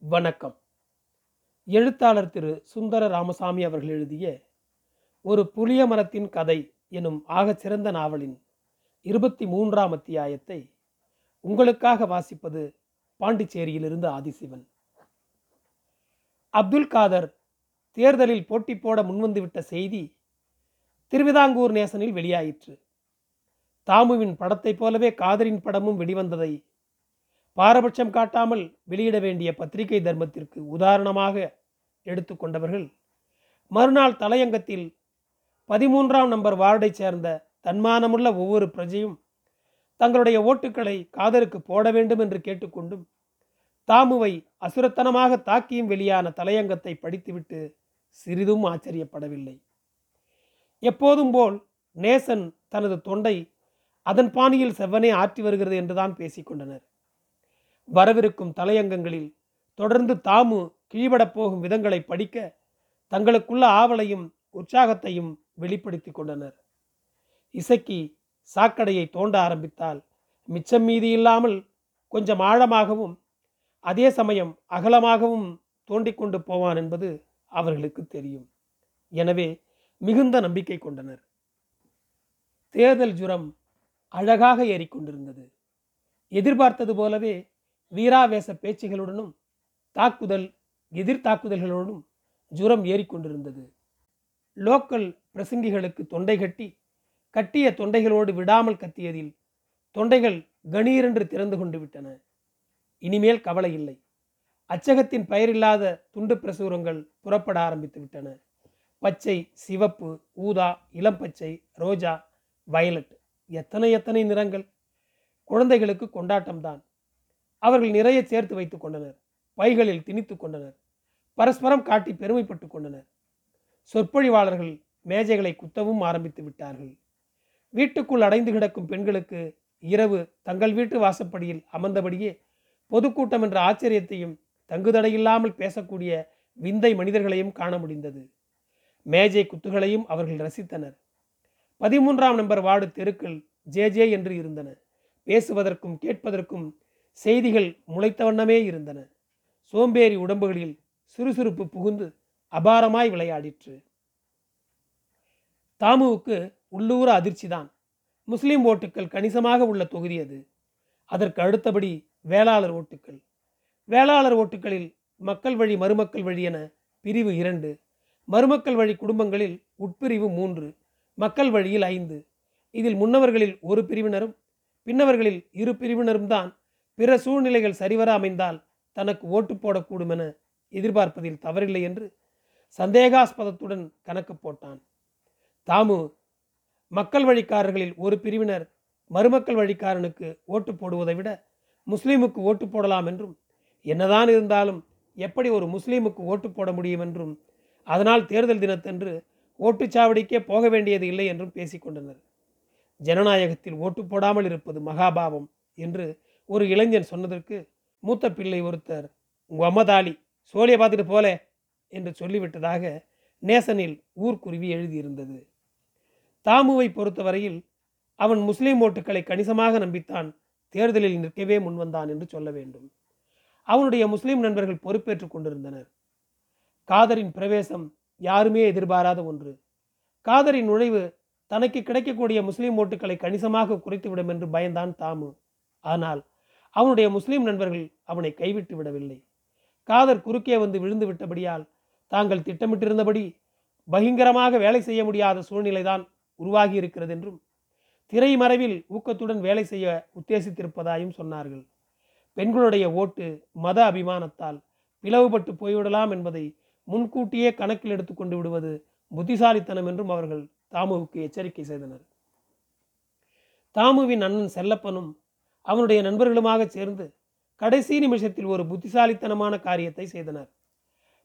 வணக்கம். எழுத்தாளர் திரு சுந்தர ராமசாமி அவர்கள் எழுதிய ஒரு புளிய மரத்தின் கதை எனும் ஆகச் சிறந்த நாவலின் இருபத்தி மூன்றாம் அத்தியாயத்தை உங்களுக்காக வாசிப்பது பாண்டிச்சேரியிலிருந்து ஆதிசிவன். அப்துல் காதர் தேர்தலில் போட்டி போட முன்வந்துவிட்ட செய்தி திருவிதாங்கூர் நேசனில் வெளியாயிற்று. தாமுவின் படத்தைப் போலவே காதரின் படமும் வெளிவந்ததை பாரபட்சம் காட்டாமல் வெளியிட வேண்டிய பத்திரிகை தர்மத்திற்கு உதாரணமாக எடுத்துக்கொண்டவர்கள் மறுநாள் தலையங்கத்தில் பதிமூன்றாம் நம்பர் வார்டைச் சேர்ந்த தன்மானமுள்ள ஒவ்வொரு பிரஜையும் தங்களுடைய ஓட்டுக்களை காதலுக்கு போட வேண்டும் என்று கேட்டுக்கொண்டும் தாமுவை அசுரத்தனமாக தாக்கியும் வெளியான தலையங்கத்தை படித்துவிட்டு சிறிதும் ஆச்சரியப்படவில்லை. எப்போதும் போல் நேசன் தனது தொண்டை அதன் பாணியில் செவ்வனே ஆற்றி வருகிறது என்றுதான் பேசிக்கொண்டனர் வரவிருக்கும் தலையங்கங்களில் தொடர்ந்து தாமு கீழ்படப் போகும் விதங்களை படிக்க தங்களுக்குள்ள ஆவலையும் உற்சாகத்தையும் வெளிப்படுத்தி கொண்டனர். இசக்கி சாக்கடையை தோண்ட ஆரம்பித்தால் மிச்சம் மீதி இல்லாமல் கொஞ்சம் ஆழமாகவும் அதே சமயம் அகலமாகவும் தோண்டிக்கொண்டு போவான் என்பது அவர்களுக்கு தெரியும். எனவே மிகுந்த நம்பிக்கை கொண்டனர். தேர்தல் ஜுரம் அழகாக ஏறிக்கொண்டிருந்தது எதிர்பார்த்தது போலவே வீராவேச பேச்சுகளுடனும் தாக்குதல் எதிர் தாக்குதல்களோடும் ஜுரம் ஏறிக்கொண்டிருந்தது லோக்கல் பிரசங்கிகளுக்கு தொண்டை கட்டி கட்டிய தொண்டைகளோடு விடாமல் கத்தியதில் தொண்டைகள் கணீரென்று திறந்து கொண்டு விட்டன. இனிமேல் கவலை இல்லை. அச்சகத்தின் பெயரில்லாத துண்டு பிரசுரங்கள் புறப்பட ஆரம்பித்து விட்டன. பச்சை சிவப்பு ஊதா இளம்பச்சை ரோஜா வயலட் எத்தனை எத்தனை நிறங்கள். குழந்தைகளுக்கு கொண்டாட்டம்தான். அவர்கள் நிறைய சேர்த்து வைத்துக் கொண்டனர். பைகளில் திணித்து கொண்டனர். பரஸ்பரம் காட்டி பெருமைப்பட்டு கொண்டனர். சொற்பொழிவாளர்கள் மேஜைகளை குத்தவும் ஆரம்பித்து விட்டார்கள். வீட்டுக்குள் அடைந்து கிடக்கும் பெண்களுக்கு இரவு தங்கள் வீட்டு வாசப்படியில் அமர்ந்தபடியே பொதுக்கூட்டம் என்ற ஆச்சரியத்தையும் தங்குதடையில்லாமல் பேசக்கூடிய விந்தை மனிதர்களையும் காண முடிந்தது. மேஜை குத்துகளையும் அவர்கள் ரசித்தனர். பதிமூன்றாம் நம்பர் வார்டு தெருக்கள் ஜே ஜே என்று இருந்தன. பேசுவதற்கும் கேட்பதற்கும் செய்திகள் முளைத்த வண்ணமே இருந்தன. சோம்பேறி உடம்புகளில் சுறுசுறுப்பு புகுந்து அபாரமாய் விளையாடிற்று. தாமுவுக்கு உள்ளூர அதிர்ச்சிதான். முஸ்லிம் ஓட்டுக்கள் கணிசமாக உள்ள தொகுதி அது. அதற்கு அடுத்தபடி வேளாளர் ஓட்டுக்கள். வேளாளர் ஓட்டுகளில் மக்கள் வழி மருமக்கள் வழி என பிரிவு இரண்டு. மருமக்கள் வழி குடும்பங்களில் உட்பிரிவு மூன்று. மக்கள் வழியில் ஐந்து. இதில் முன்னவர்களில் ஒரு பிரிவினரும் பின்னவர்களில் இரு பிரிவினரும் தான் பிற சூழ்நிலைகள் சரிவர அமைந்தால் தனக்கு ஓட்டு போடக்கூடும் என எதிர்பார்ப்பதில் தவறில்லை என்று சந்தேகாஸ்பதத்துடன் கணக்கு போட்டான். தாமு மக்கள் வழிக்காரர்களில் ஒரு பிரிவினர் மருமக்கள் வழிக்காரனுக்கு ஓட்டு போடுவதை விட முஸ்லீமுக்கு ஓட்டு போடலாம் என்றும் என்னதான் இருந்தாலும் எப்படி ஒரு முஸ்லீமுக்கு ஓட்டு போட முடியும் என்றும் அதனால் தேர்தல் தினத்தன்று ஓட்டுச்சாவடிக்கே போக வேண்டியது இல்லை என்றும் பேசிக்கொண்டனர் ஜனநாயகத்தில் ஓட்டு போடாமல் இருப்பது மகாபாவம் என்று ஒரு இளைஞன் சொன்னதற்கு மூத்த பிள்ளை ஒருத்தர் உங்க அம்மதாலி சோழியை பார்த்துட்டு போலே என்று சொல்லிவிட்டதாக நேசனில் ஊர்க்குருவி எழுதியிருந்தது. தாமுவை பொறுத்தவரையில் அவன் முஸ்லீம் ஓட்டுக்களை கணிசமாக நம்பித்தான் தேர்தலில் நிற்கவே முன்வந்தான் என்று சொல்ல வேண்டும். அவனுடைய முஸ்லீம் நண்பர்கள் பொறுப்பேற்றுக் கொண்டிருந்தனர். காதரின் பிரவேசம் யாருமே எதிர்பாராத ஒன்று. காதரின் நுழைவு தனக்கு கிடைக்கக்கூடிய முஸ்லீம் ஓட்டுக்களை கணிசமாக குறைத்துவிடும் என்று பயந்தான் தாமு. ஆனால் அவனுடைய முஸ்லீம் நண்பர்கள் அவனை கைவிட்டு விடவில்லை. காதர் குறுக்கே வந்து விழுந்து விட்டபடியால் தாங்கள் திட்டமிட்டிருந்தபடி பகிங்கரமாக வேலை செய்ய முடியாத சூழ்நிலைதான் உருவாகி இருக்கிறது என்றும் திரை மறைவில் ஊக்கத்துடன் வேலை செய்ய உத்தேசித்திருப்பதாயும் சொன்னார்கள். பெண்களுடைய ஓட்டு மத அபிமானத்தால் பிளவுபட்டு போய்விடலாம் என்பதை முன்கூட்டியே கணக்கில் எடுத்துக்கொண்டு விடுவது புத்திசாலித்தனம் என்றும் அவர்கள் தாமுவுக்கு எச்சரிக்கை செய்தனர். தாமுவின் அண்ணன் செல்லப்பனும் அவனுடைய நண்பர்களுமாக சேர்ந்து கடைசி நிமிஷத்தில் ஒரு புத்திசாலித்தனமான காரியத்தை செய்தனர்.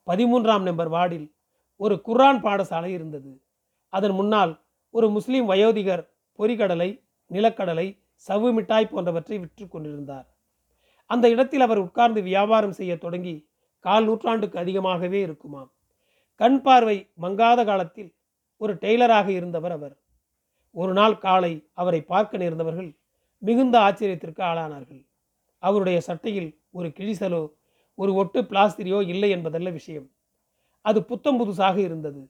பதிமூன்றாம் நம்பர் வார்டில் ஒரு குர்ஆன் பாடசாலை இருந்தது. அதன் முன்னால் ஒரு முஸ்லீம் வயோதிகர் பொறிகடலை நிலக்கடலை சவ்வு மிட்டாய் போன்றவற்றை விற்று கொண்டிருந்தார். அந்த இடத்தில் அவர் உட்கார்ந்து வியாபாரம் செய்ய தொடங்கி கால் நூற்றாண்டுக்கு அதிகமாகவே இருக்குமாம். கண் பார்வை மங்காத காலத்தில் ஒரு டெய்லராக இருந்தவர் அவர். ஒரு நாள் காலை அவரை பார்க்க நேர்ந்தவர்கள் மிகுந்த ஆச்சரியத்திற்கு ஆளானார்கள். அவருடைய சட்டையில் ஒரு கிழிசலோ ஒரு ஒட்டு பிளாஸ்திரியோ இல்லை என்பதல்ல விஷயம். அது புத்தம் புதுசாக இருந்தது.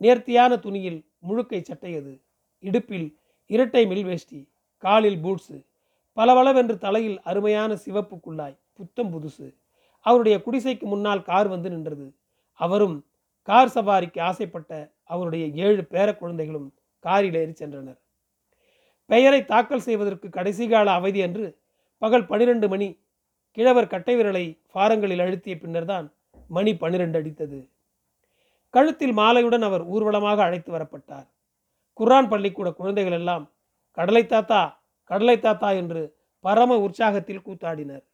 நேர்த்தியான துணியில் முழுக்கை சட்டை அது. இடுப்பில் இரட்டை மில் வேஷ்டி காலில் பூட்ஸு பளபளவென்று தலையில் அருமையான சிவப்பு குள்ளாய் புத்தம் புதுசு. அவருடைய குடிசைக்கு முன்னால் கார் வந்து நின்றது. அவரும் கார் சவாரிக்கு ஆசைப்பட்ட அவருடைய ஏழு பேர குழந்தைகளும் காரில் ஏறி சென்றனர். பெயரை தாக்கல் செய்வதற்கு கடைசி கால அவதி அன்று பகல் பனிரெண்டு மணி கிழவர் கட்டை விரலை ஃபாரங்களில் அழுத்திய பின்னர்தான் மணி பனிரெண்டு அடித்தது. கழுத்தில் மாலையுடன் அவர் ஊர்வலமாக அழைத்து வரப்பட்டார். குர்ஆன் பள்ளிக்கூட குழந்தைகள் எல்லாம் கடலை தாத்தா கடலை தாத்தா என்று பரம உற்சாகத்தில் கூத்தாடினர்.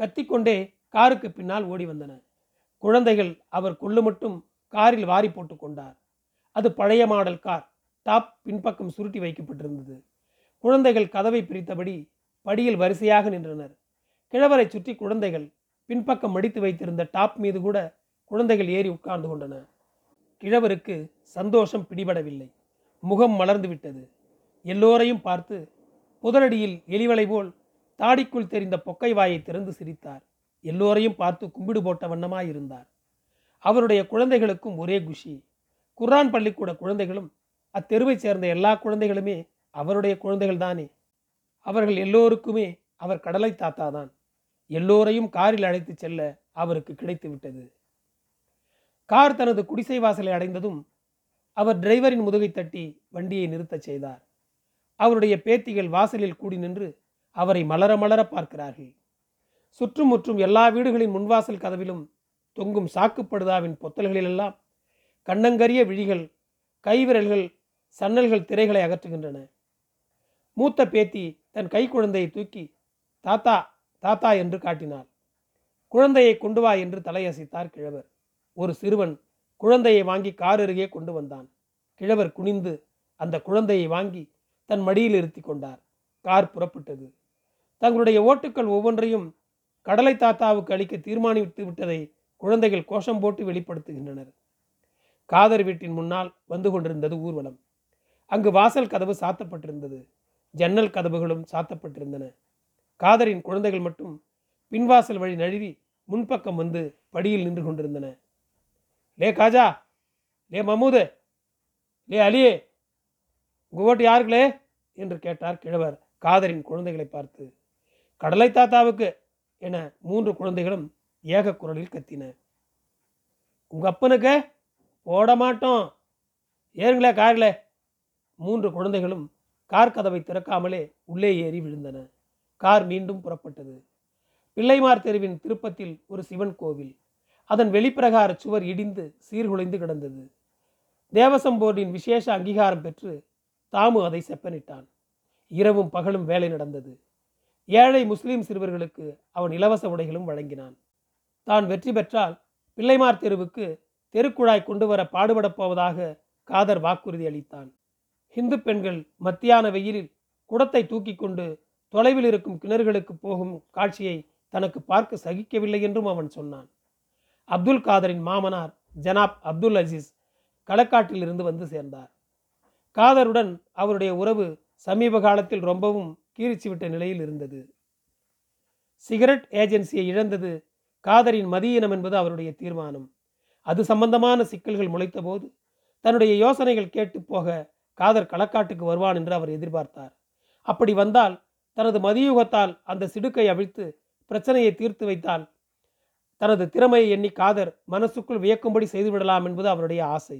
கத்திக்கொண்டே காருக்கு பின்னால் ஓடி வந்தன. குழந்தைகள் அவர் கொள்ளு மட்டும் காரில் வாரி போட்டு கொண்டார். அது பழைய மாடல் கார். டாப் பின்பக்கம் சுருட்டி வைக்கப்பட்டிருந்தது. குழந்தைகள் கதவை பிரித்தபடி படியில் வரிசையாக நின்றனர். கிழவரை சுற்றி குழந்தைகள் பின்பக்கம் மடித்து வைத்திருந்த டாப் மீது கூட குழந்தைகள் ஏறி உட்கார்ந்து கொண்டன. கிழவருக்கு சந்தோஷம் பிடிபடவில்லை. முகம் மலர்ந்து விட்டது. எல்லோரையும் பார்த்து புதரடியில் எலிவளை போல் தாடிக்குள் தெரிந்த பொக்கை வாயை திறந்து சிரித்தார். எல்லோரையும் பார்த்து கும்பிடு போட்ட வண்ணமாயிருந்தார். அவருடைய குழந்தைகளுக்கும் ஒரே குஷி. குர்ரான் பள்ளிக்கூட குழந்தைகளும் அத்தெருவைச் சேர்ந்த எல்லா குழந்தைகளுமே அவருடைய குழந்தைகள் தானே. அவர்கள் எல்லோருக்குமே அவர் கடலை தாத்தா தான் எல்லோரையும் காரில் அழைத்து செல்ல அவருக்கு கிடைத்து விட்டது கார் தனது குடிசை வாசலை அடைந்ததும் அவர் டிரைவரின் முதுகை தட்டி வண்டியை நிறுத்தச் செய்தார். அவருடைய பேத்திகள் வாசலில் கூடி நின்று அவரை மலர மலர பார்க்கிறார்கள். சுற்றுமுற்றும் எல்லா வீடுகளின் முன்வாசல் கதவிலும் தொங்கும் சாக்குப்படுதாவின் பொத்தல்களிலெல்லாம் கண்ணங்கரிய விழிகள் கைவிரல்கள் சன்னல்கள் திரைகளை அகற்றுகின்றன. மூத்த பேத்தி தன் கை குழந்தையை தூக்கி தாத்தா தாத்தா என்று காட்டினாள். குழந்தையை கொண்டு வா என்று தலையசைத்தார் கிழவர். ஒரு சிறுவன் குழந்தையை வாங்கி கார் அருகே கொண்டு வந்தான். கிழவர் குனிந்து அந்த குழந்தையை வாங்கி தன் மடியில் இருத்தி கொண்டார். கார் புறப்பட்டது. தங்களுடைய ஓட்டுக்கள் ஒவ்வொன்றையும் கடலை தாத்தாவுக்கு அளிக்க தீர்மானித்து விட்டதை குழந்தைகள் கோஷம் போட்டு வெளிப்படுத்துகின்றனர். காதர் வீட்டின் முன்னால் வந்து கொண்டிருந்தது ஊர்வலம். அங்கு வாசல் கதவு சாத்தப்பட்டிருந்தது. ஜன்னல் கதவுகளும் சாத்தப்பட்டிருந்தன. காதரின் குழந்தைகள் மட்டும் பின்வாசல் வழி நழுவி முன்பக்கம் வந்து படியில் நின்று கொண்டிருந்தன. லே காஜா! லே மமூது! லே அலியே! உங்க ஓட்டு யாருங்களே? என்று கேட்டார் கிழவர் காதரின் குழந்தைகளை பார்த்து. கடலை தாத்தாவுக்கு! என மூன்று குழந்தைகளும் ஏக குரலில் கத்தின. உங்க அப்பனுக்கு? போட மாட்டோம் ஏறுங்களே காரில்! மூன்று குழந்தைகளும் கார் கதவை திறக்காமலே உள்ளே ஏறி விழுந்தன. கார் மீண்டும் புறப்பட்டது. பிள்ளைமார் தெருவின் திருப்பத்தில் ஒரு சிவன் கோவில். அதன் வெளிப்பிரகார சுவர் இடிந்து சீர்குலைந்து கிடந்தது. தேவசம் போர்டின் விசேஷ அங்கீகாரம் பெற்று தாமு அதை செப்பனிட்டான். இரவும் பகலும் வேலை நடந்தது. ஏழை முஸ்லிம் சிறுவர்களுக்கு அவன் இலவச உடைகளும் வழங்கினான். தான் வெற்றி பெற்றால் பிள்ளைமார் தெருவுக்கு தெருக்குழாய் கொண்டு வர பாடுபடப் போவதாக காதர் வாக்குறுதி அளித்தான். இந்து பெண்கள் மத்தியான வெயிலில் குடத்தை தூக்கி கொண்டு தொலைவில் இருக்கும் கிணறுகளுக்கு போகும் காட்சியை தனக்கு பார்க்க சகிக்கவில்லை என்றும் அவன் சொன்னான். அப்துல் காதரின் மாமனார் ஜனாப் அப்துல் அசீஸ் களக்காட்டிலிருந்து வந்து சேர்ந்தார். காதருடன் அவருடைய உறவு சமீப காலத்தில் ரொம்பவும் கீறிச்சுவிட்ட நிலையில் இருந்தது. சிகரெட் ஏஜென்சியை இழந்தது காதரின் மதியினம் என்பது அவருடைய தீர்மானம். அது சம்பந்தமான சிக்கல்கள் முளைத்தபோது தன்னுடைய யோசனைகள் கேட்டு போக காதர் களக்காட்டுக்கு வருவான் என்று அவர் எதிர்பார்த்தார். அப்படி வந்தால் தனது மதியுகத்தால் அந்த சிடுக்கை அவிழ்த்து பிரச்சனையை தீர்த்து வைத்தால் தனது திறமையை எண்ணி காதர் மனசுக்குள் வியக்கும்படி செய்துவிடலாம் என்பது அவருடைய ஆசை.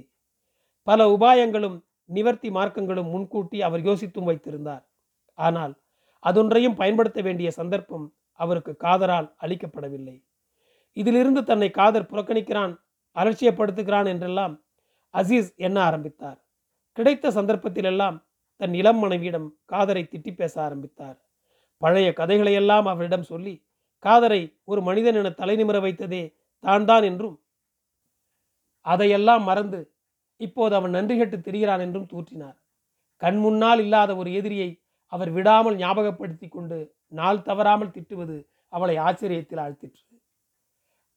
பல உபாயங்களும் நிவர்த்தி மார்க்கங்களும் முன்கூட்டி அவர் யோசித்தும் வைத்திருந்தார். ஆனால் அதொன்றையும் பயன்படுத்த வேண்டிய சந்தர்ப்பம் அவருக்கு காதரால் அளிக்கப்படவில்லை. இதிலிருந்து தன்னை காதர் புறக்கணிக்கிறான் அலட்சியப்படுத்துகிறான் என்றெல்லாம் அசீஸ் எண்ண ஆரம்பித்தார். கிடைத்த சந்தர்ப்பத்திலெல்லாம் தன் இளம் மனைவியிடம் காதரை திட்டி பேச ஆரம்பித்தார். பழைய கதைகளையெல்லாம் அவரிடம் சொல்லி காதரை ஒரு மனிதன் என தலைநிமிர வைத்ததே தான் தான் என்றும் அதையெல்லாம் மறந்து இப்போது அவன் நன்றி கெட்டு திரிகிறான் என்றும் தூற்றினார். கண் முன்னால் இல்லாத ஒரு எதிரியை அவர் விடாமல் ஞாபகப்படுத்தி கொண்டு நாள் தவறாமல் திட்டுவது அவளை ஆச்சரியத்தில் ஆழ்த்திற்று.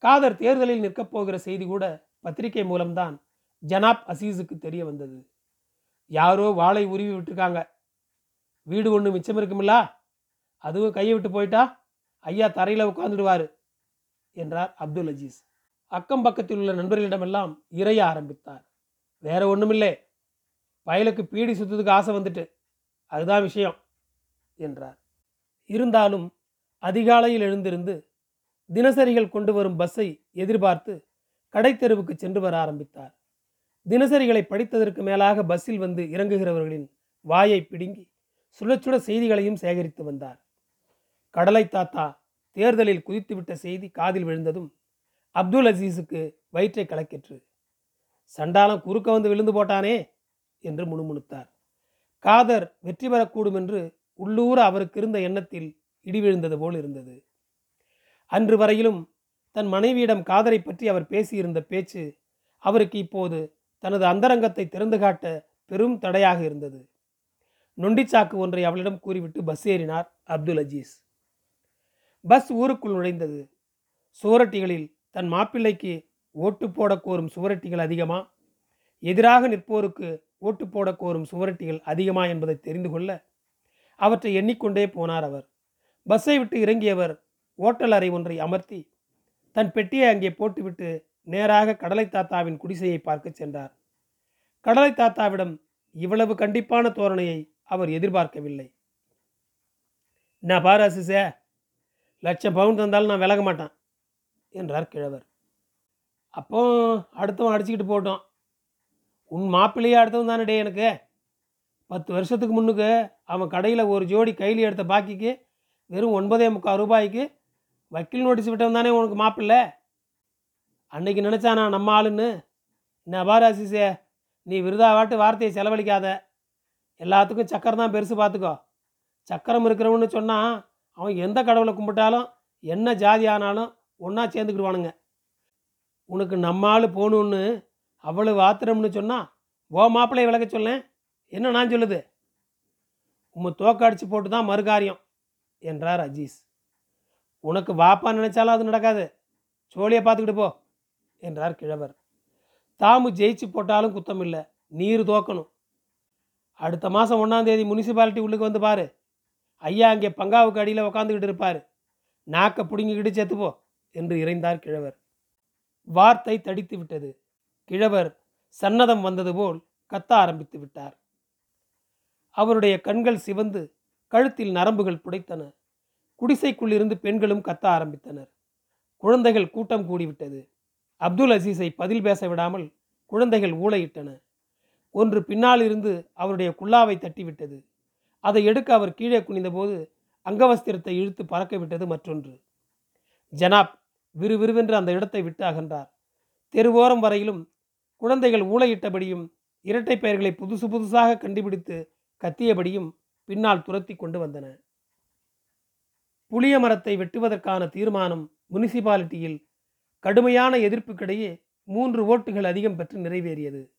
காதர் தேர்தலில் நிற்கப் போகிற செய்தி கூட பத்திரிகை மூலம்தான் ஜனாப் அசீஸுக்கு தெரிய வந்தது. யாரோ வாழை உருவி விட்டுருக்காங்க. வீடு ஒன்று மிச்சம் இருக்குமில்லா? அதுவும் கையை விட்டு போயிட்டா? ஐயா தரையில் உட்காந்துடுவார் என்றார் அப்துல் அஜீஸ். அக்கம் பக்கத்தில் உள்ள நண்பர்களிடமெல்லாம் இறைய ஆரம்பித்தார். வேற ஒன்றுமில்லை பயலுக்கு பீடி சுத்ததுக்கு ஆசை வந்துட்டு அதுதான் விஷயம் என்றார். இருந்தாலும் அதிகாலையில் எழுந்திருந்து தினசரிகள் கொண்டு வரும் பஸ்ஸை எதிர்பார்த்து கடைத்தெருவுக்கு சென்று வர ஆரம்பித்தார். தினசரிகளை படித்ததற்கு மேலாக பஸ்ஸில் வந்து இறங்குகிறவர்களின் வாயை பிடுங்கி சுட செய்திகளையும் சேகரித்து வந்தார். கடலை தாத்தா தேர்தலில் குதித்துவிட்ட செய்தி காதில் விழுந்ததும் அப்துல் அசீஸுக்கு வயிற்றை கலக்கிற்று. சண்டாளம் குறுக்க வந்து விழுந்து போட்டானே! என்று முணுமுணுத்தார். காதர் வெற்றி பெறக்கூடும் என்று உள்ளூர அவருக்கு இருந்த எண்ணத்தில் இடி விழுந்தது போல் இருந்தது. அன்று வரையிலும் தன் மனைவியிடம் காதரை பற்றி அவர் பேசியிருந்த பேச்சு அவருக்கு இப்போது தனது அந்தரங்கத்தை திறந்து காட்ட பெரும் தடையாக இருந்தது. நொண்டிச்சாக்கு ஒன்றை அவளிடம் கூறிவிட்டு பஸ் ஏறினார் அப்துல் அஜீஸ். பஸ் ஊருக்குள் நுழைந்தது. சுவரட்டிகளில் தன் மாப்பிள்ளைக்கு ஓட்டு போட கோரும் சுவரட்டிகள் அதிகமா? எதிராக நிற்போருக்கு ஓட்டு போட கோரும் சுவரட்டிகள் அதிகமா என்பதை தெரிந்து கொள்ள அவற்றை எண்ணிக்கொண்டே போனார் அவர். பஸ்ஸை விட்டு இறங்கியவர் ஓட்டல் அறை ஒன்றை அமர்த்தி தன் பெட்டியை அங்கே போட்டுவிட்டு நேராக கடலை தாத்தாவின் குடிசையை பார்க்க சென்றார். கடலை தாத்தாவிடம் இவ்வளவு கண்டிப்பான தோரணையை அவர் எதிர்பார்க்கவில்லை. நான் பாரு அசிசே லட்சம் பவுன் தந்தாலும் நான் விலக மாட்டேன் என்றார் கிழவர். அப்போ அடுத்தவன் அடிச்சுக்கிட்டு போட்டோம் உன் மாப்பிள்ளையே அடுத்தவன் தானே டே எனக்கு. பத்து வருஷத்துக்கு முன்னுக்கு அவன் கடையில் ஒரு ஜோடி கையில் எடுத்த பாக்கிக்கு வெறும் ஒன்பதே முக்கால் ரூபாய்க்கு வக்கீல் நோட்டீஸ் விட்டவன் தானே உனக்கு மாப்பிள்ளை? அன்னைக்கு நினச்சானா நம்ம ஆளுன்னு? என்ன பாரு நீ விருதாவாட்டு வார்த்தையை செலவழிக்காத. எல்லாத்துக்கும் சக்கரம் தான் பெருசு பார்த்துக்கோ சக்கரம் இருக்கிறவன்னு சொன்னால் அவன் எந்த கடவுளை கும்பிட்டாலும் என்ன ஜாதி ஆனாலும் ஒன்றா சேர்ந்துக்கிடுவானுங்க. உனக்கு நம்ம ஆள் போகணுன்னு அவ்வளவு ஆத்திரம்னு சொன்னால் ஓ மாப்பிள்ளையை விளக்க சொல்லேன். என்ன நான் சொல்லுது? உம்மை தோக்கடிச்சு போட்டு தான் மறுகாரியம் என்றார் அஜீஸ். உனக்கு வாப்பா நினச்சாலும் அது நடக்காது. சோழியை பார்த்துக்கிட்டு போ. என்றார் கிழவர். தாமு ஜெயிச்சு போட்டாலும் குத்தம் இல்லை நீர் தோக்கணும். அடுத்த மாதம் ஒன்றாம் தேதி முனிசிபாலிட்டி உள்ளுக்கு வந்து பாரு. ஐயா அங்கே பங்காவுக்கு அடியில் உக்காந்துக்கிட்டு இருப்பார். நாக்கை பிடுங்கிக்கிட்டு செத்துப்போ என்று இறைந்தார் கிழவர். வார்த்தை தடித்து விட்டது. கிழவர் சன்னதம் வந்தது போல் கத்த ஆரம்பித்து விட்டார். அவருடைய கண்கள் சிவந்து கழுத்தில் நரம்புகள் புடைத்தன. குடிசைக்குள்ளிருந்து பெண்களும் கத்த ஆரம்பித்தனர். குழந்தைகள் கூட்டம் கூடிவிட்டது. அப்துல் அசீஸை பதில் பேச விடாமல் குழந்தைகள் ஊளையிட்டன. ஒன்று பின்னால் இருந்து அவருடைய குல்லாவை தட்டிவிட்டது. அதை எடுக்க அவர் கீழே குனிந்தபோது அங்கவஸ்திரத்தை இழுத்து பறக்க விட்டது மற்றொன்று. ஜனாப் விறுவிறுவென்று அந்த இடத்தை விட்டு அகன்றார். தெருவோரம் வரையிலும் குழந்தைகள் ஊளையிட்டபடியும் இரட்டை பெயர்களை புதுசு புதுசாக கண்டுபிடித்து கத்தியபடியும் பின்னால் துரத்தி கொண்டு வந்தன. புளிய மரத்தை வெட்டுவதற்கான தீர்மானம் முனிசிபாலிட்டியில் கடுமையான எதிர்ப்புக்கிடையே மூன்று ஓட்டுகள் அதிகம் பெற்று நிறைவேறியது.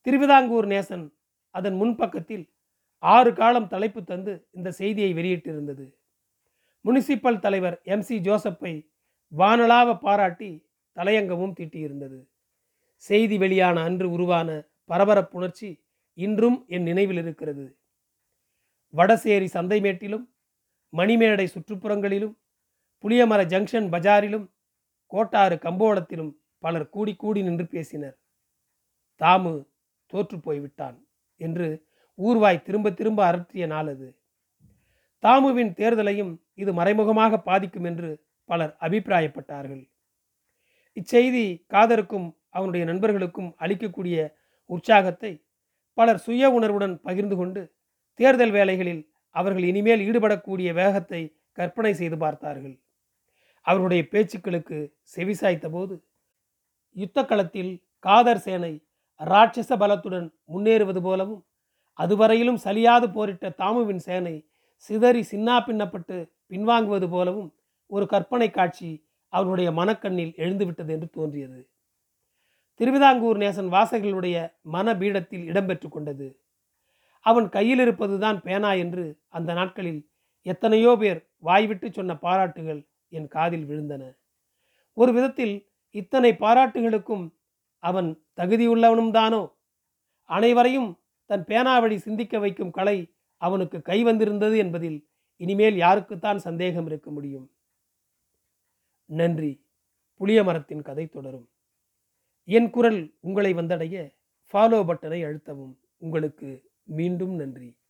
திருவிதாங்கூர் நேசன் அதன் முன்பக்கத்தில் ஆறு காலம் தலைப்பு தந்து இந்த செய்தியை வெளியிட்டிருந்தது. முனிசிபல் தலைவர் எம். சி. ஜோசப்பை வானலாவ பாராட்டி தலையங்கமும் தீட்டியிருந்தது. செய்தி வெளியான அன்று உருவான பரபரப்புணர்ச்சி இன்றும் என் நினைவில் இருக்கிறது. வடசேரி சந்தைமேட்டிலும் மணிமேடை சுற்றுப்புறங்களிலும் புளியமர ஜங்ஷன் பஜாரிலும் கோட்டாறு கம்போளத்திலும் பலர் கூடி கூடி நின்று பேசினர். தாமு தோற்று போய்விட்டான் என்று ஊர்வாய் திரும்ப திரும்ப அரற்றிய நாள் அது தாமுவின் தேர்தலையும் இது மறைமுகமாக பாதிக்கும் என்று பலர் அபிப்பிராயப்பட்டார்கள். இச்செய்தி காதருக்கும் அவனுடைய நண்பர்களுக்கும் அளிக்கக்கூடிய உற்சாகத்தை பலர் சுய உணர்வுடன் பகிர்ந்து கொண்டு தேர்தல் வேலைகளில் அவர்கள் இனிமேல் ஈடுபடக்கூடிய வேகத்தை கற்பனை செய்து பார்த்தார்கள். அவருடைய பேச்சுக்களுக்கு செவிசாய்த்த போது யுத்த களத்தில் காதர் சேனை ராட்சச பலத்துடன் முன்னேறுவது போலவும் அதுவரையிலும் சலியாது போரிட்ட தாமுவின் சேனை சிதறி சின்னா பின்னப்பட்டு பின்வாங்குவது போலவும் ஒரு கற்பனை காட்சி அவருடைய மனக்கண்ணில் எழுந்துவிட்டது என்று தோன்றியது. திருவிதாங்கூர் நேசன் வாசகர்களுடைய மன பீடத்தில் இடம்பெற்று கொண்டது. அவன் கையில் இருப்பதுதான் பேனா என்று அந்த நாட்களில் எத்தனையோ பேர் வாய்விட்டு சொன்ன பாராட்டுகள் என் காதில் விழுந்தன. ஒரு விதத்தில் இத்தனை பாராட்டுகளுக்கும் அவன் தகுதியுள்ளவனும் தானோ? அனைவரையும் தன் பேனாவழி சிந்திக்க வைக்கும் கலை அவனுக்கு கை வந்திருந்தது என்பதில் இனிமேல் யாருக்குத்தான் சந்தேகம் இருக்க முடியும். நன்றி. புளிய மரத்தின் கதை தொடரும். என் குரல் உங்களை வந்தடைய ஃபாலோ பட்டனை அழுத்தவும். உங்களுக்கு மீண்டும் நன்றி.